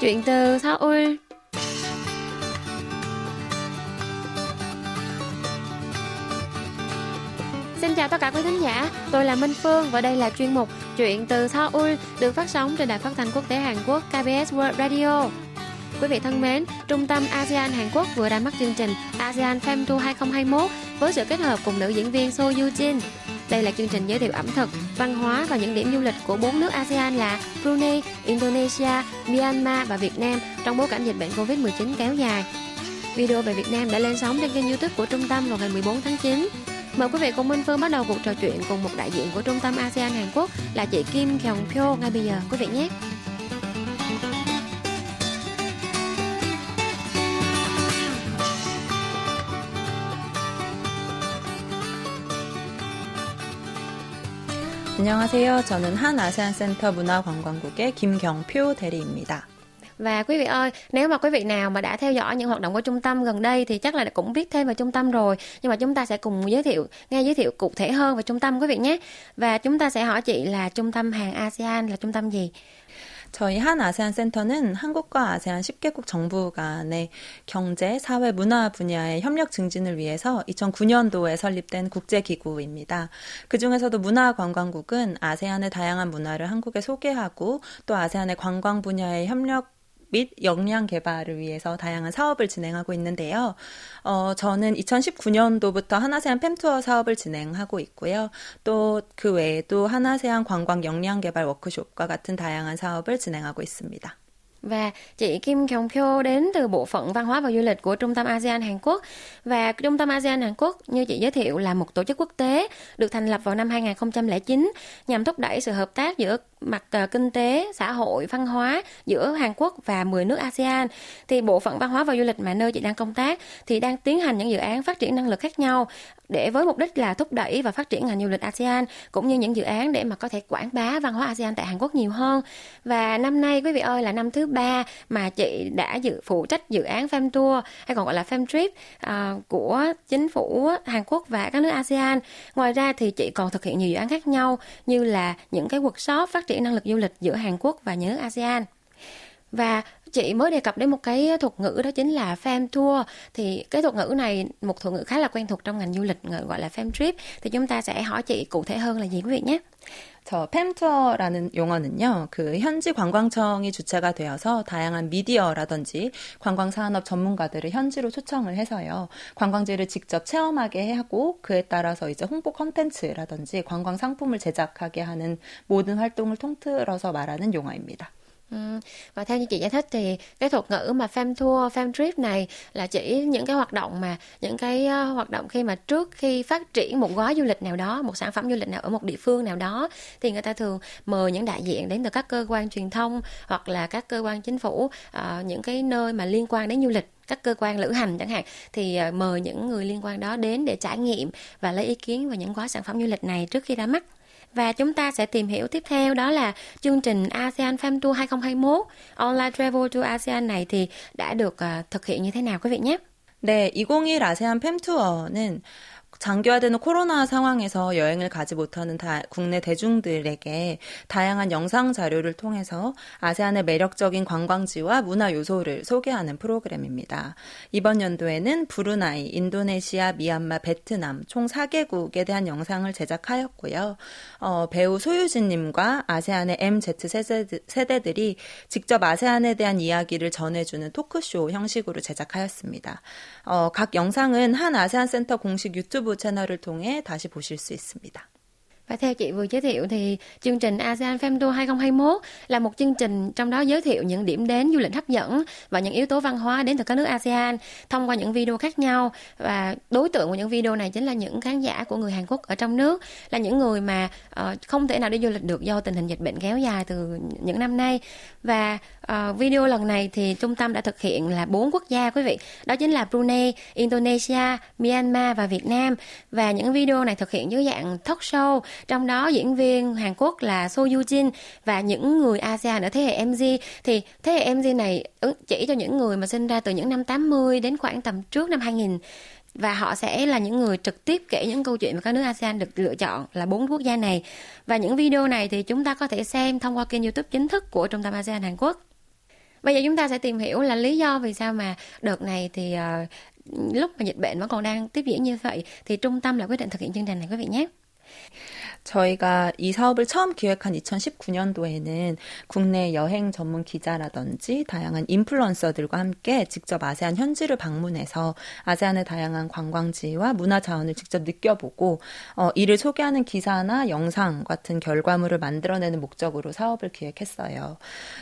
Chuyện từ Seoul Xin chào tất cả quý thính giả, tôi là Minh Phương và đây là chuyên mục Chuyện từ Seoul được phát sóng trên đài phát thanh quốc tế Hàn Quốc KBS World Radio. Quý vị thân mến, Trung tâm ASEAN Hàn Quốc vừa ra mắt chương trình ASEAN Fem Tour 2021 với sự kết hợp cùng nữ diễn viên So Yoo Jin. Đây là chương trình giới thiệu ẩm thực, văn hóa và những điểm du lịch của bốn nước ASEAN là Brunei, Indonesia, Myanmar và Việt Nam trong bối cảnh dịch bệnh Covid-19 kéo dài. Video về Việt Nam đã lên sóng trên kênh YouTube của trung tâm vào ngày 14 tháng 9. Mời quý vị cùng Minh Phương bắt đầu cuộc trò chuyện cùng một đại diện của Trung tâm ASEAN Hàn Quốc là chị Kim Kyung Pyo ngay bây giờ quý vị nhé. 안녕하세요. 저는 한 아세안 센터 문화관광국의 김경표 대리입니다. Và quý vị ơi, nếu mà quý vị nào mà đã theo dõi những hoạt động của trung tâm gần đây thì chắc là cũng biết thêm về trung tâm rồi. Nhưng mà chúng ta sẽ cùng giới thiệu, nghe giới thiệu cụ thể hơn về trung tâm quý vị nhé. Và chúng ta sẽ hỏi chị là trung tâm hàng ASEAN là trung tâm gì? 저희 한 아세안 센터는 한국과 아세안 10개국 정부 간의 경제, 사회, 문화 분야의 협력 증진을 위해서 2009년도에 설립된 국제기구입니다. 그 중에서도 문화관광국은 아세안의 다양한 문화를 한국에 소개하고 또 아세안의 관광 분야의 협력 및 역량 개발을 위해서 다양한 사업을 진행하고 있는데요. 어, 저는 2019년도부터 하나세안 팸투어 사업을 진행하고 있고요. 또 그 외에도 하나세안 관광 역량 개발 워크숍과 같은 다양한 사업을 진행하고 있습니다. Và chị Kim Kyung Pyo đến từ bộ phận văn hóa và du lịch của Trung tâm ASEAN Hàn Quốc. Và Trung tâm ASEAN Hàn Quốc, như chị giới thiệu, là một tổ chức quốc tế được thành lập vào năm 2009 nhằm thúc đẩy sự hợp tác giữa mặt uh, kinh tế, xã hội, văn hóa giữa Hàn Quốc và 10 nước ASEAN thì bộ phận văn hóa và du lịch mà nơi chị đang công tác thì đang tiến hành những dự án phát triển năng lực khác nhau để với mục đích là thúc đẩy và phát triển ngành du lịch ASEAN cũng như những dự án để mà có thể quảng bá văn hóa ASEAN tại Hàn Quốc nhiều hơn. Và năm nay quý vị ơi là năm thứ ba mà chị đã dự phụ trách dự án Fam Tour hay còn gọi là Fam Trip uh, của chính phủ Hàn Quốc và các nước ASEAN. Ngoài ra thì chị còn thực hiện nhiều dự án khác nhau như là những cái workshop phát triển năng lực du lịch giữa Hàn Quốc và nhớ nước ASEAN Và chị mới đề cập đến một cái thuật ngữ đó chính là fam tour thì cái thuật ngữ này một thuật ngữ khá là quen thuộc trong ngành du lịch gọi là fam trip thì chúng ta sẽ hỏi chị cụ thể hơn là gì quý vị nhé. 저 팸투어라는 용어는요, 그 현지 관광청이 주체가 되어서 다양한 미디어라든지 관광 산업 전문가들을 현지로 초청을 해서요, 관광지를 직접 체험하게 하고 그에 따라서 이제 홍보 컨텐츠라든지 관광 상품을 제작하게 하는 모든 활동을 통틀어서 말하는 용어입니다. Ừ. Và theo như chị giải thích thì cái thuật ngữ mà fam tour, fam trip này là chỉ những cái hoạt động mà những cái ờ, hoạt động khi mà trước khi phát triển một gói du lịch nào đó, một sản phẩm du lịch nào ở một địa phương nào đó thì người ta thường mời những đại diện đến từ các cơ quan truyền thông hoặc là các cơ quan chính phủ, uh, những cái nơi mà liên quan đến du lịch các cơ quan lữ hành chẳng hạn thì ờ, mời những người liên quan đó đến để trải nghiệm và lấy ý kiến về những gói sản phẩm du lịch này trước khi ra mắt. Và chúng ta sẽ tìm hiểu tiếp theo đó là chương trình ASEAN Farm Tour 2021 Online Travel to ASEAN này thì đã được uh, thực hiện như thế nào quý vị nhé? 네, 2021 아세안 팸 투어는 장기화되는 코로나 상황에서 여행을 가지 못하는 다, 국내 대중들에게 다양한 영상 자료를 통해서 아세안의 매력적인 관광지와 문화 요소를 소개하는 프로그램입니다. 이번 연도에는 브루나이, 인도네시아, 미얀마, 베트남 총 4개국에 대한 영상을 제작하였고요. 어, 배우 소유진님과 아세안의 MZ 세대들, 이 직접 아세안에 대한 이야기를 전해주는 토크쇼 형식으로 제작하였습니다. 어, 각 영상은 한 아세안 센터 공식 유튜브 유튜브 채널을 통해 다시 보실 수 있습니다. Và theo chị vừa giới thiệu thì chương trình ASEAN Fem Tour 2021 là một chương trình trong đó giới thiệu những điểm đến du lịch hấp dẫn và những yếu tố văn hóa đến từ các nước ASEAN thông qua những video khác nhau và đối tượng của những video này chính là những khán giả của người Hàn Quốc ở trong nước là những người mà uh, không thể nào đi du lịch được do tình hình dịch bệnh kéo dài từ những năm nay và Ờ, video lần này thì trung tâm đã thực hiện là bốn quốc gia quý vị. Đó chính là Brunei, Indonesia, Myanmar và Việt Nam. Và những video này thực hiện dưới dạng talk show. Trong đó diễn viên Hàn Quốc là So Yoo Jin và những người ASEAN ở thế hệ MZ thì thế hệ MZ này chỉ cho những người mà sinh ra từ những năm 80 đến khoảng tầm trước năm 2000 và họ sẽ là những người trực tiếp kể những câu chuyện mà các nước ASEAN được lựa chọn là bốn quốc gia này. Và những video này thì chúng ta có thể xem thông qua kênh YouTube chính thức của Trung tâm ASEAN Hàn Quốc. Bây giờ chúng ta sẽ tìm hiểu là lý do vì sao mà đợt này thì uh, lúc mà dịch bệnh vẫn còn đang tiếp diễn như vậy thì trung tâm là quyết định thực hiện chương trình này quý vị nhé. 저희가 이 사업을 처음 기획한 2019년도에는 국내 여행 전문 기자라든지 다양한 인플루언서들과 함께 직접 아세안 현지를 방문해서 아세안의 다양한 관광지와 문화 자원을 직접 느껴보고 어, 이를 소개하는 기사나 영상 같은 결과물을 만들어내는 목적으로 사업을 기획했어요.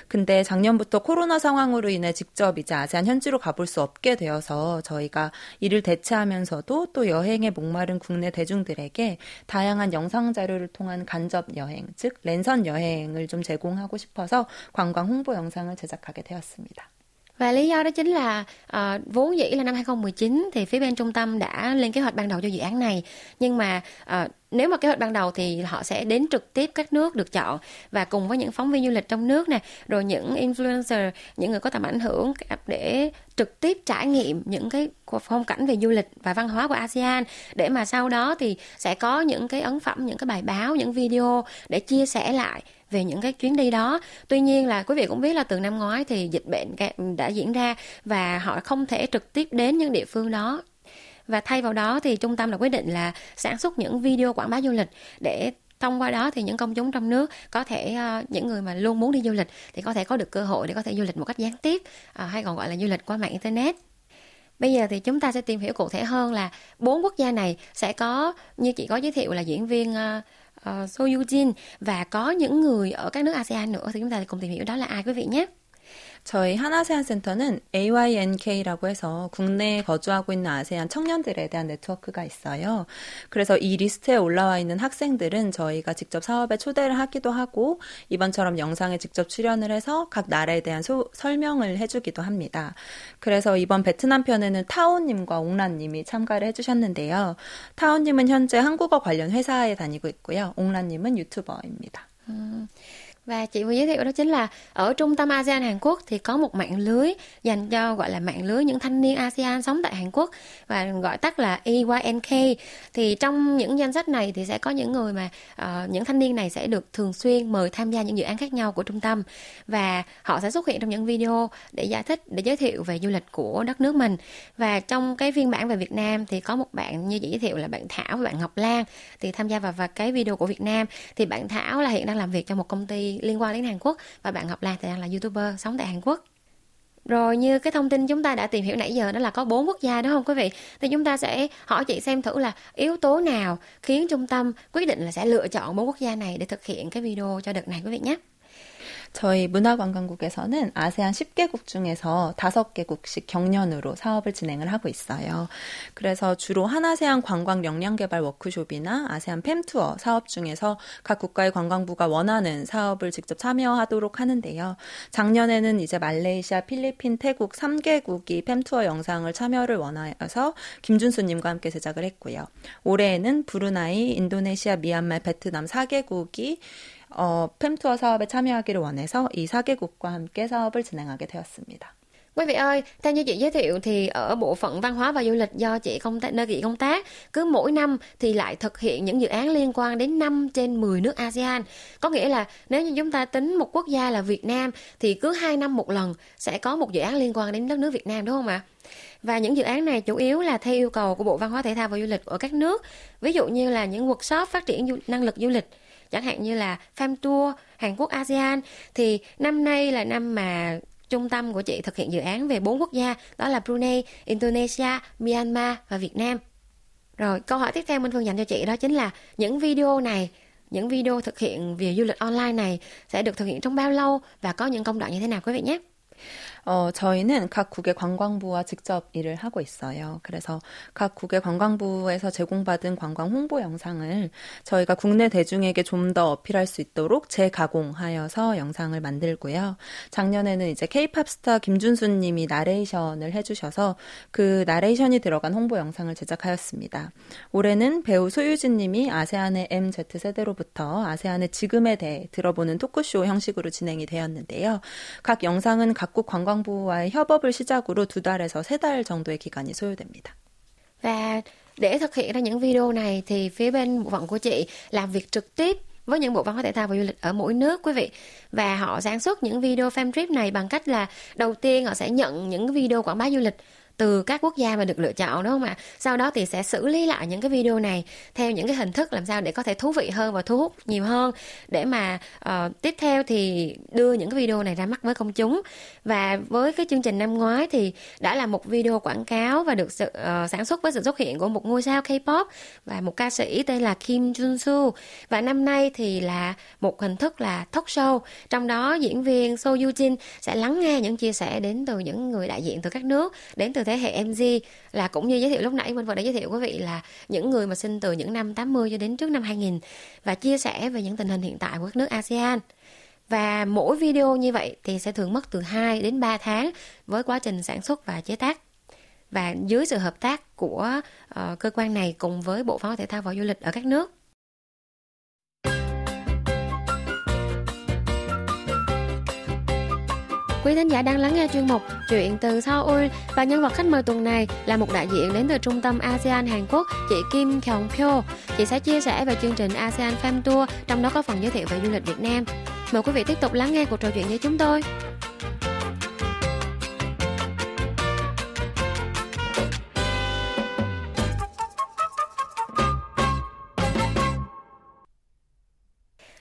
근데 작년부터 코로나 상황으로 인해 직접 이제 아세안 현지로 가볼 수 없게 되어서 저희가 이를 대체하면서도 또 여행에 목마른 국내 대중들에게 다양한 영상 자료 자료를 통한 간접 여행, 즉 랜선 여행을 좀 제공하고 싶어서 관광 홍보 영상을 제작하게 되었습니다. Và lý do đó chính là à, vốn dĩ là năm 2019 thì phía bên trung tâm đã lên kế hoạch ban đầu cho dự án này. Nhưng mà à, nếu mà kế hoạch ban đầu thì họ sẽ đến trực tiếp các nước được chọn và cùng với những phóng viên du lịch trong nước nè rồi những influencer những người có tầm ảnh hưởng để trực tiếp trải nghiệm những cái phong cảnh về du lịch và văn hóa của ASEAN. Để mà sau đó thì sẽ có những cái ấn phẩm những cái bài báo những video để chia sẻ lại về những cái chuyến đi đó. Tuy nhiên là quý vị cũng biết là từ năm ngoái thì dịch bệnh đã diễn ra và họ không thể trực tiếp đến những địa phương đó. Và thay vào đó thì trung tâm đã quyết định là sản xuất những video quảng bá du lịch để thông qua đó thì những công chúng trong nước có thể ờ, những người mà luôn muốn đi du lịch thì có thể có được cơ hội để có thể du lịch một cách gián tiếp ờ, hay còn gọi là du lịch qua mạng internet. Bây giờ thì chúng ta sẽ tìm hiểu cụ thể hơn là bốn quốc gia này sẽ có, như chị có giới thiệu là diễn viên ờ, Ờ, uh, uh, So Yujin và có những người ở các nước ASEAN nữa thì chúng ta cùng tìm hiểu đó là ai quý vị nhé. 저희 한아세안 센터는 AYNK라고 해서 국내에 거주하고 있는 아세안 청년들에 대한 네트워크가 있어요. 그래서 이 리스트에 올라와 있는 학생들은 저희가 직접 사업에 초대를 하기도 하고 이번처럼 영상에 직접 출연을 해서 각 나라에 대한 소, 설명을 해주기도 합니다. 그래서 이번 베트남 편에는 타오님과 옥란님이 참가를 해주셨는데요. 타오님은 현재 한국어 관련 회사에 다니고 있고요. 옥란님은 유튜버입니다. 음. Và chị vừa giới thiệu đó chính là ở trung tâm ASEAN Hàn Quốc thì có một mạng lưới dành cho gọi là mạng lưới những thanh niên ASEAN sống tại Hàn Quốc và gọi tắt là EYNK. Thì trong những danh sách này thì sẽ có những người mà uh, những thanh niên này sẽ được thường xuyên mời tham gia những dự án khác nhau của trung tâm và họ sẽ xuất hiện trong những video để giải thích để giới thiệu về du lịch của đất nước mình. Và trong cái phiên bản về Việt Nam thì có một bạn như chị giới thiệu là bạn Thảo và bạn Ngọc Lan thì tham gia vào, vào cái video của Việt Nam thì bạn Thảo là hiện đang làm việc cho một công ty liên quan đến Hàn Quốc và bạn Ngọc Lan thì đang là YouTuber sống tại Hàn Quốc. Rồi, như cái thông tin chúng ta đã tìm hiểu nãy giờ đó là có bốn quốc gia đúng không quý vị? Thì chúng ta sẽ hỏi chị xem thử là yếu tố nào khiến trung tâm quyết định là sẽ lựa chọn bốn quốc gia này để thực hiện cái video cho đợt này, quý vị nhé. 저희 문화관광국에서는 아세안 10개국 중에서 5개국씩 경년으로 사업을 진행을 하고 있어요. 그래서 주로 한아세안 관광 역량 개발 워크숍이나 아세안 팸투어 사업 중에서 각 국가의 관광부가 원하는 사업을 직접 참여하도록 하는데요. 작년에는 이제 말레이시아, 필리핀, 태국 3개국이 팸투어 영상을 참여를 원하여서 김준수님과 함께 제작을 했고요. 올해에는 브루나이, 인도네시아, 미얀마, 베트남 4개국이 어, 팸투어 사업에 참여하기를 원해서 이 4개국과 함께 사업을 진행하게 되었습니다. Quý vị ơi, theo như chị giới thiệu thì ở bộ phận văn hóa và du lịch do chị công tác nơi chị công tác, cứ mỗi năm thì lại thực hiện những dự án liên quan đến 5 trên 10 nước ASEAN. Có nghĩa là nếu như chúng ta tính một quốc gia là Việt Nam thì cứ 2 năm một lần sẽ có một dự án liên quan đến đất nước Việt Nam đúng không ạ? Và những dự án này chủ yếu là theo yêu cầu của Bộ Văn hóa Thể thao và Du lịch ở các nước. Ví dụ như là những workshop phát triển năng lực du lịch chẳng hạn như là Farm Tour Hàn Quốc ASEAN thì năm nay là năm mà trung tâm của chị thực hiện dự án về bốn quốc gia đó là Brunei, Indonesia, Myanmar và Việt Nam. Rồi câu hỏi tiếp theo Minh Phương dành cho chị đó chính là những video này những video thực hiện về du lịch online này sẽ được thực hiện trong bao lâu và có những công đoạn như thế nào quý vị nhé. 어, 저희는 각 국의 관광부와 직접 일을 하고 있어요. 그래서 각 국의 관광부에서 제공받은 관광 홍보 영상을 저희가 국내 대중에게 좀 더 어필할 수 있도록 재가공하여서 영상을 만들고요. 작년에는 이제 케이팝 스타 김준수 님이 나레이션을 해주셔서 그 나레이션이 들어간 홍보 영상을 제작하였습니다. 올해는 배우 소유진 님이 아세안의 MZ세대로부터 아세안의 지금에 대해 들어보는 토크쇼 형식으로 진행이 되었는데요. 각 영상은 각국 관광 관광부와의 협업을 시작으로 두 달에서 세 달 정도의 기간이 소요됩니다. Và để thực hiện ra những video này thì phía bên bộ phận của chị làm việc trực tiếp với những bộ văn hóa thể thao và du lịch ở mỗi nước quý vị và họ sản xuất những video fan trip này bằng cách là đầu tiên họ sẽ nhận những video quảng bá du lịch từ các quốc gia mà được lựa chọn đúng không ạ? Sau đó thì sẽ xử lý lại những cái video này theo những cái hình thức làm sao để có thể thú vị hơn và thu hút nhiều hơn. Để mà uh, tiếp theo thì đưa những cái video này ra mắt với công chúng. Và với cái chương trình năm ngoái thì đã là một video quảng cáo và được sự, uh, sản xuất với sự xuất hiện của một ngôi sao K-pop và một ca sĩ tên là Kim Jun Soo và năm nay thì là một hình thức là talk show. Trong đó diễn viên So Yoo Jin sẽ lắng nghe những chia sẻ đến từ những người đại diện từ các nước đến từ thế hệ MZ là cũng như giới thiệu lúc nãy mình vừa đã giới thiệu quý vị là những người mà sinh từ những năm 80 cho đến trước năm 2000 và chia sẻ về những tình hình hiện tại của các nước ASEAN. Và mỗi video như vậy thì sẽ thường mất từ 2 đến 3 tháng với quá trình sản xuất và chế tác. Và dưới sự hợp tác của uh, cơ quan này cùng với Bộ Văn hóa Thể thao và Du lịch ở các nước. Quý thính giả đang lắng nghe chuyên mục Chuyện từ Seoul và nhân vật khách mời tuần này là một đại diện đến từ trung tâm ASEAN Hàn Quốc, chị Kim Kyung Pyo. Chị sẽ chia sẻ về chương trình ASEAN Farm Tour, trong đó có phần giới thiệu về du lịch Việt Nam. Mời quý vị tiếp tục lắng nghe cuộc trò chuyện với chúng tôi.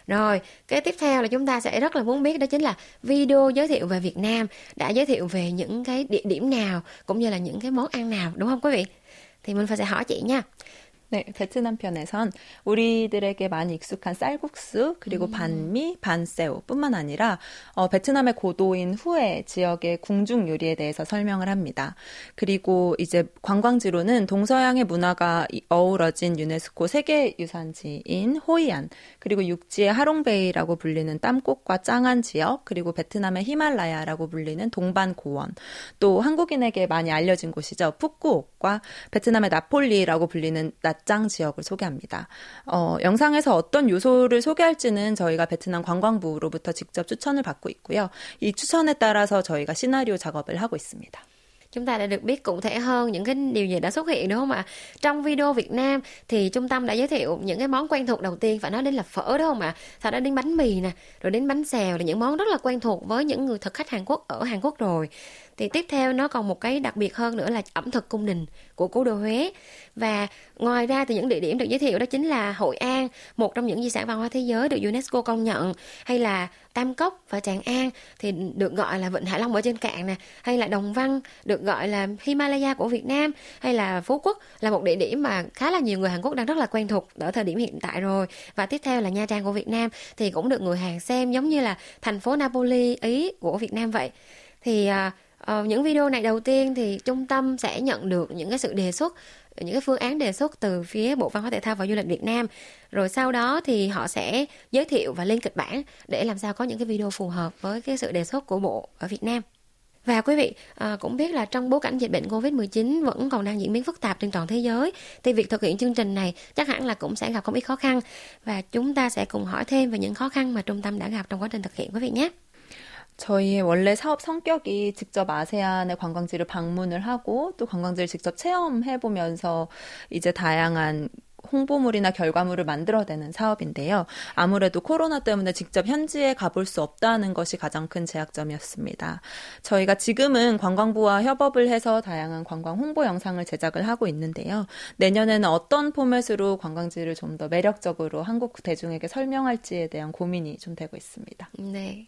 Rồi, cái tiếp theo là chúng ta sẽ rất là muốn biết đó chính là video giới thiệu về Việt Nam đã giới thiệu về những cái địa điểm nào cũng như là những cái món ăn nào đúng không quý vị? Thì mình phải sẽ hỏi chị nha. 네, 베트남 편에선 우리들에게 많이 익숙한 쌀국수 그리고 음. 반미, 반새우뿐만 아니라 어, 베트남의 고도인 후에 지역의 궁중 요리에 대해서 설명을 합니다. 그리고 이제 관광지로는 동서양의 문화가 어우러진 유네스코 세계유산지인 호이안 그리고 육지의 하롱베이라고 불리는 땀꽃과 짱한 지역 그리고 베트남의 히말라야라고 불리는 동반 고원 또 한국인에게 많이 알려진 곳이죠 푸꾸옥과 베트남의 나폴리라고 불리는 낮 낮장 지역을 소개합니다. 어, 영상에서 어떤 요소를 soge할지는 저희가 베트남 관광부로부터 직접 추천을 받고 있고요. 이 추천에 따라서 저희가 시나리오 작업을 하고 있습니다. Chúng ta đã được biết cụ thể hơn những cái điều gì đã xuất hiện, đúng không ạ? Trong video Việt Nam thì trung tâm đã giới thiệu những cái món quen thuộc đầu tiên phải nói đến là phở, đúng không ạ? Sau đó đến bánh mì nè, rồi đến bánh xèo là những món rất là quen thuộc với những người thực khách Hàn Quốc, ở Hàn Quốc rồi. Thì tiếp theo nó còn một cái đặc biệt hơn nữa là ẩm thực cung đình của cố đô Huế. Và ngoài ra thì những địa điểm được giới thiệu đó chính là Hội An, một trong những di sản văn hóa thế giới được UNESCO công nhận, hay là Tam Cốc và Tràng An thì được gọi là Vịnh Hạ Long ở trên cạn nè hay là Đồng Văn được gọi là Himalaya của Việt Nam hay là Phú Quốc là một địa điểm mà khá là nhiều người Hàn Quốc đang rất là quen thuộc ở thời điểm hiện tại rồi. Và tiếp theo là Nha Trang của Việt Nam thì cũng được người Hàn xem giống như là thành phố Napoli Ý của Việt Nam vậy. Thì uh, Ờ, những video này đầu tiên thì trung tâm sẽ nhận được những cái sự đề xuất những cái phương án đề xuất từ phía Bộ Văn hóa Thể thao và Du lịch Việt Nam. Rồi sau đó thì họ sẽ giới thiệu và lên kịch bản để làm sao có những cái video phù hợp với cái sự đề xuất của Bộ ở Việt Nam. Và quý vị à, cũng biết là trong bối cảnh dịch bệnh Covid-19 vẫn còn đang diễn biến phức tạp trên toàn thế giới thì việc thực hiện chương trình này chắc hẳn là cũng sẽ gặp không ít khó khăn và chúng ta sẽ cùng hỏi thêm về những khó khăn mà trung tâm đã gặp trong quá trình thực hiện quý vị nhé. 저희의 원래 사업 성격이 직접 아세안의 관광지를 방문을 하고 또 관광지를 직접 체험해 보면서 이제 다양한 홍보물이나 결과물을 만들어내는 사업인데요. 아무래도 코로나 때문에 직접 현지에 가볼 수 없다는 것이 가장 큰 제약점이었습니다. 저희가 지금은 관광부와 협업을 해서 다양한 관광 홍보 영상을 제작을 하고 있는데요. 내년에는 어떤 포맷으로 관광지를 좀 더 매력적으로 한국 대중에게 설명할지에 대한 고민이 좀 되고 있습니다. 네.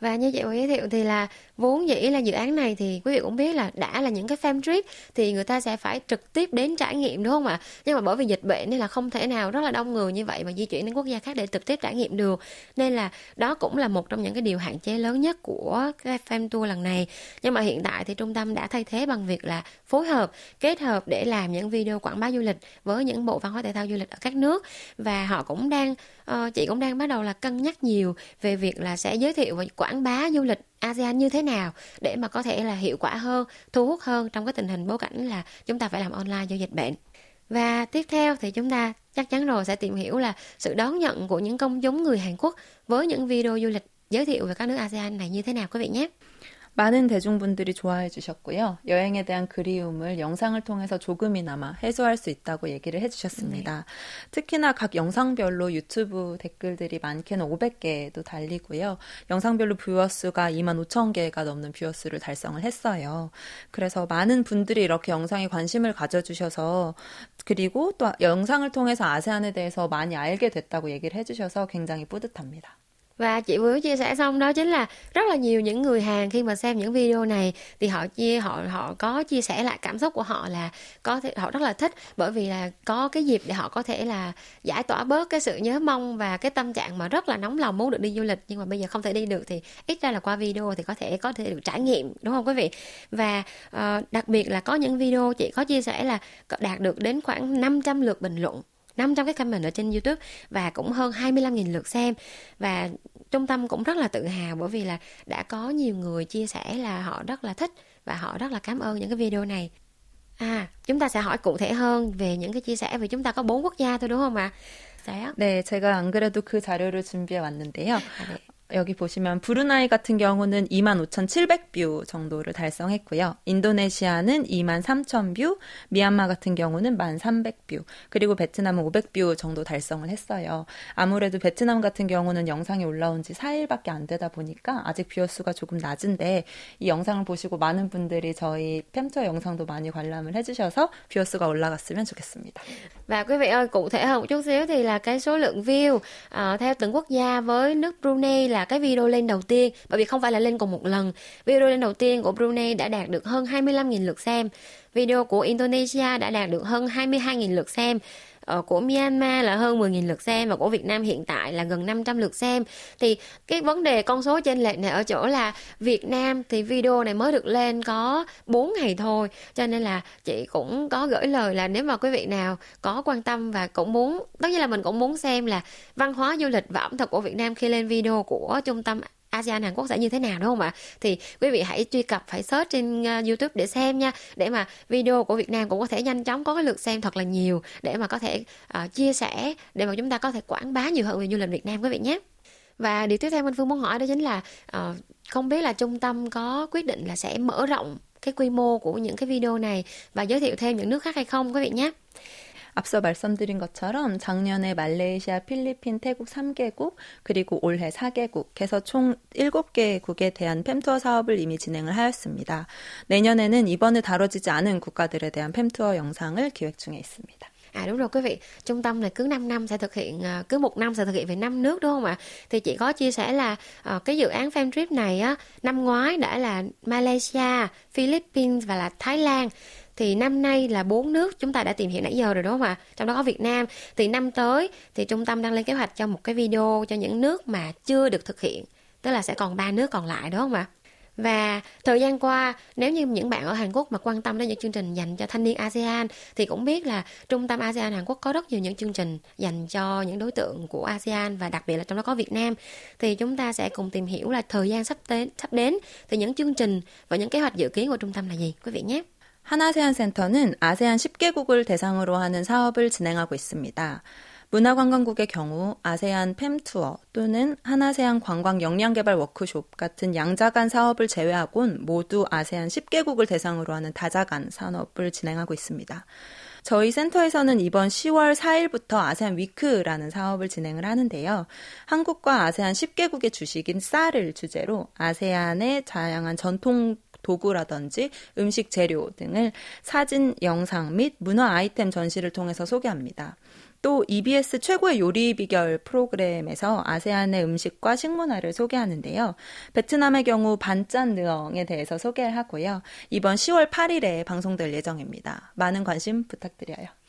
Và như chị vừa giới thiệu thì là vốn dĩ là dự án này thì quý vị cũng biết là đã là những cái fan trip thì người ta sẽ phải trực tiếp đến trải nghiệm đúng không ạ? Nhưng mà bởi vì dịch bệnh nên là không thể nào rất là đông người như vậy mà di chuyển đến quốc gia khác để trực tiếp trải nghiệm được. Nên là đó cũng là một trong những cái điều hạn chế lớn nhất của cái fan tour lần này. Nhưng mà hiện tại thì trung tâm đã thay thế bằng việc là phối hợp kết hợp để làm những video quảng bá du lịch với những bộ văn hóa thể thao du lịch ở các nước. Và họ cũng đang uh, chị cũng đang bắt đầu là cân nhắc nhiều về việc là sẽ giới thiệu và quảng bá du lịch ASEAN như thế nào để mà có thể là hiệu quả hơn, thu hút hơn trong cái tình hình bối cảnh là chúng ta phải làm online do dịch bệnh. Và tiếp theo thì chúng ta chắc chắn rồi sẽ tìm hiểu là sự đón nhận của những công chúng người Hàn Quốc với những video du lịch giới thiệu về các nước ASEAN này như thế nào quý vị nhé. 많은 대중분들이 좋아해 주셨고요. 여행에 대한 그리움을 영상을 통해서 조금이나마 해소할 수 있다고 얘기를 해 주셨습니다. 네. 특히나 각 영상별로 유튜브 댓글들이 많게는 500개도 달리고요. 영상별로 뷰어 수가 2만 5천 개가 넘는 뷰어 수를 달성을 했어요. 그래서 많은 분들이 이렇게 영상에 관심을 가져 주셔서 그리고 또 영상을 통해서 아세안에 대해서 많이 알게 됐다고 얘기를 해 주셔서 굉장히 뿌듯합니다. Và chị vừa chia sẻ xong đó chính là rất là nhiều những người hàng khi mà xem những video này thì họ chia họ họ có chia sẻ lại cảm xúc của họ là có thể họ rất là thích bởi vì là có cái dịp để họ có thể là giải tỏa bớt cái sự nhớ mong và cái tâm trạng mà rất là nóng lòng muốn được đi du lịch nhưng mà bây giờ không thể đi được thì ít ra là qua video thì có thể có thể được trải nghiệm đúng không quý vị? Và uh, đặc biệt là có những video chị có chia sẻ là đạt được đến khoảng 500 lượt bình luận. 500 cái comment ở trên YouTube và cũng hơn 25.000 lượt xem và trung tâm cũng rất là tự hào bởi vì là đã có nhiều người chia sẻ là họ rất là thích và họ rất là cảm ơn những cái video này à chúng ta sẽ hỏi cụ thể hơn về những cái chia sẻ vì chúng ta có bốn quốc gia thôi đúng không ạ 네, 네, 제가 안 그래도 그 자료를 준비해 왔는데요. 아, 네. 여기 보시면 브루나이 같은 경우는 25,700뷰 정도를 달성했고요. 인도네시아는 23,000뷰, 미얀마 같은 경우는 1,300뷰, 그리고 베트남은 500뷰 정도 달성을 했어요. 아무래도 베트남 같은 경우는 영상이 올라온 지 4일밖에 안 되다 보니까 아직 뷰어 수가 조금 낮은데 이 영상을 보시고 많은 분들이 저희 팸투어 영상도 많이 관람을 해주셔서 뷰어 수가 올라갔으면 좋겠습니다. Và quý vị ơi, cụ thể hơn một chút xíu thì là cái số lượng view uh, theo từng quốc gia với nước Brunei là là cái video lên đầu tiên bởi vì không phải là lên cùng một lần. Video lên đầu tiên của Brunei đã đạt được hơn 25.000 lượt xem. Video của Indonesia đã đạt được hơn 22.000 lượt xem Ờ, của Myanmar là hơn 10.000 lượt xem và của Việt Nam hiện tại là gần 500 lượt xem. Thì cái vấn đề con số trên lệch này ở chỗ là Việt Nam thì video này mới được lên có 4 ngày thôi, cho nên là chị cũng có gửi lời là nếu mà quý vị nào có quan tâm và cũng muốn, tất nhiên là mình cũng muốn xem là văn hóa du lịch và ẩm thực của Việt Nam khi lên video của trung tâm ASEAN Hàn Quốc sẽ như thế nào đúng không ạ? Thì quý vị hãy truy cập, phải search trên ờ, YouTube để xem nha, để mà video của Việt Nam cũng có thể nhanh chóng có cái lượt xem thật là nhiều để mà có thể uh, chia sẻ để mà chúng ta có thể quảng bá nhiều hơn về du lịch Việt Nam quý vị nhé. Và điều tiếp theo anh Phương muốn hỏi đó chính là uh, không biết là trung tâm có quyết định là sẽ mở rộng cái quy mô của những cái video này và giới thiệu thêm những nước khác hay không quý vị nhé. 앞서 말씀드린 것처럼 작년에 말레이시아, 필리핀, 태국 3개국, 그리고 올해 4개국, 해서 총 7개국에 대한 팸투어 sa업을 이미 진행을 하였습니다. 내년에는 이번에 다뤄지지 않은 국가들에 대한 팸투어 영상을 기획 중에 있습니다. À đúng rồi quý vị, trung tâm này cứ 5 năm sẽ thực hiện cứ một năm sẽ thực hiện về 5 nước đúng không ạ? Thì chị có chia sẻ là uh, cái dự án fan trip này á năm ngoái đã là Malaysia, Philippines và là Thái Lan thì năm nay là bốn nước chúng ta đã tìm hiểu nãy giờ rồi, đúng không ạ? Trong đó có Việt Nam. Thì năm tới thì trung tâm đang lên kế hoạch cho một cái video cho những nước mà chưa được thực hiện. Tức là sẽ còn ba nước còn lại, đúng không ạ? Và thời gian qua, nếu như những bạn ở Hàn Quốc mà quan tâm đến những chương trình dành cho thanh niên ASEAN, thì cũng biết là trung tâm ASEAN Hàn Quốc có rất nhiều những chương trình dành cho những đối tượng của ASEAN và đặc biệt là trong đó có Việt Nam. Thì chúng ta sẽ cùng tìm hiểu là thời gian sắp đến sắp đến thì những chương trình và những kế hoạch dự kiến của trung tâm là gì, quý vị nhé. 하나세안 센터는 아세안 10개국을 대상으로 하는 사업을 진행하고 있습니다. 문화관광국의 경우 아세안 팸투어 또는 하나세안 관광 역량 개발 워크숍 같은 양자간 사업을 제외하곤 모두 아세안 10개국을 대상으로 하는 다자간 산업을 진행하고 있습니다. 저희 센터에서는 이번 10월 4일부터 아세안 위크라는 사업을 진행을 하는데요. 한국과 아세안 10개국의 주식인 쌀을 주제로 아세안의 다양한 전통 도구라든지 음식 재료 등을 사진, 영상 및 문화 아이템 전시를 통해서 소개합니다. 또 EBS 최고의 요리 비결 프로그램에서 아세안의 음식과 식문화를 소개하는데요. 베트남의 경우 반짠 느엉에 대해서 소개를 하고요. 이번 10월 8일에 방송될 예정입니다. 많은 관심 부탁드려요.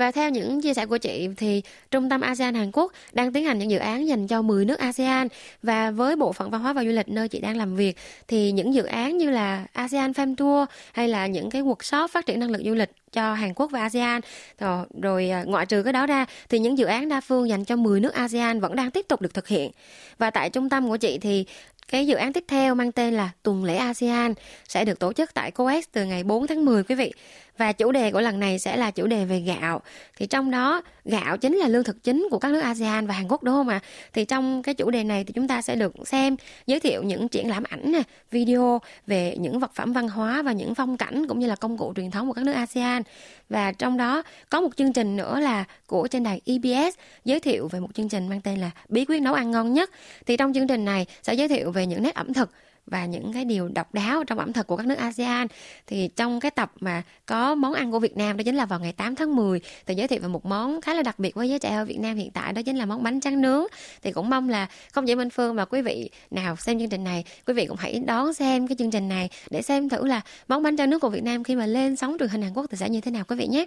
Và theo những chia sẻ của chị thì Trung tâm ASEAN Hàn Quốc đang tiến hành những dự án dành cho 10 nước ASEAN và với bộ phận văn hóa và du lịch nơi chị đang làm việc thì những dự án như là ASEAN Farm Tour hay là những cái workshop phát triển năng lực du lịch cho Hàn Quốc và ASEAN ờ, rồi, rồi ngoại trừ cái đó ra thì những dự án đa phương dành cho 10 nước ASEAN vẫn đang tiếp tục được thực hiện và tại trung tâm của chị thì cái dự án tiếp theo mang tên là Tuần lễ ASEAN sẽ được tổ chức tại COEX từ ngày 4 tháng 10 quý vị. Và chủ đề của lần này sẽ là chủ đề về gạo. Thì trong đó gạo chính là lương thực chính của các nước ASEAN và Hàn Quốc đúng không ạ? Thì trong cái chủ đề này thì chúng ta sẽ được xem giới thiệu những triển lãm ảnh nè, video về những vật phẩm văn hóa và những phong cảnh cũng như là công cụ truyền thống của các nước ASEAN. Và trong đó có một chương trình nữa là của trên đài EBS giới thiệu về một chương trình mang tên là Bí quyết nấu ăn ngon nhất. Thì trong chương trình này sẽ giới thiệu về những nét ẩm thực và những cái điều độc đáo trong ẩm thực của các nước ASEAN thì trong cái tập mà có món ăn của Việt Nam, đó chính là vào ngày 8 tháng 10 thì giới thiệu về một món khá là đặc biệt với giới trẻ ở Việt Nam hiện tại, đó chính là món bánh tráng nướng thì cũng mong là không chỉ Minh Phương mà quý vị nào xem chương trình này, quý vị cũng hãy đón xem cái chương trình này để xem thử là món bánh tráng nướng của Việt Nam khi mà lên sóng truyền hình Hàn Quốc thì sẽ như thế nào quý vị nhé.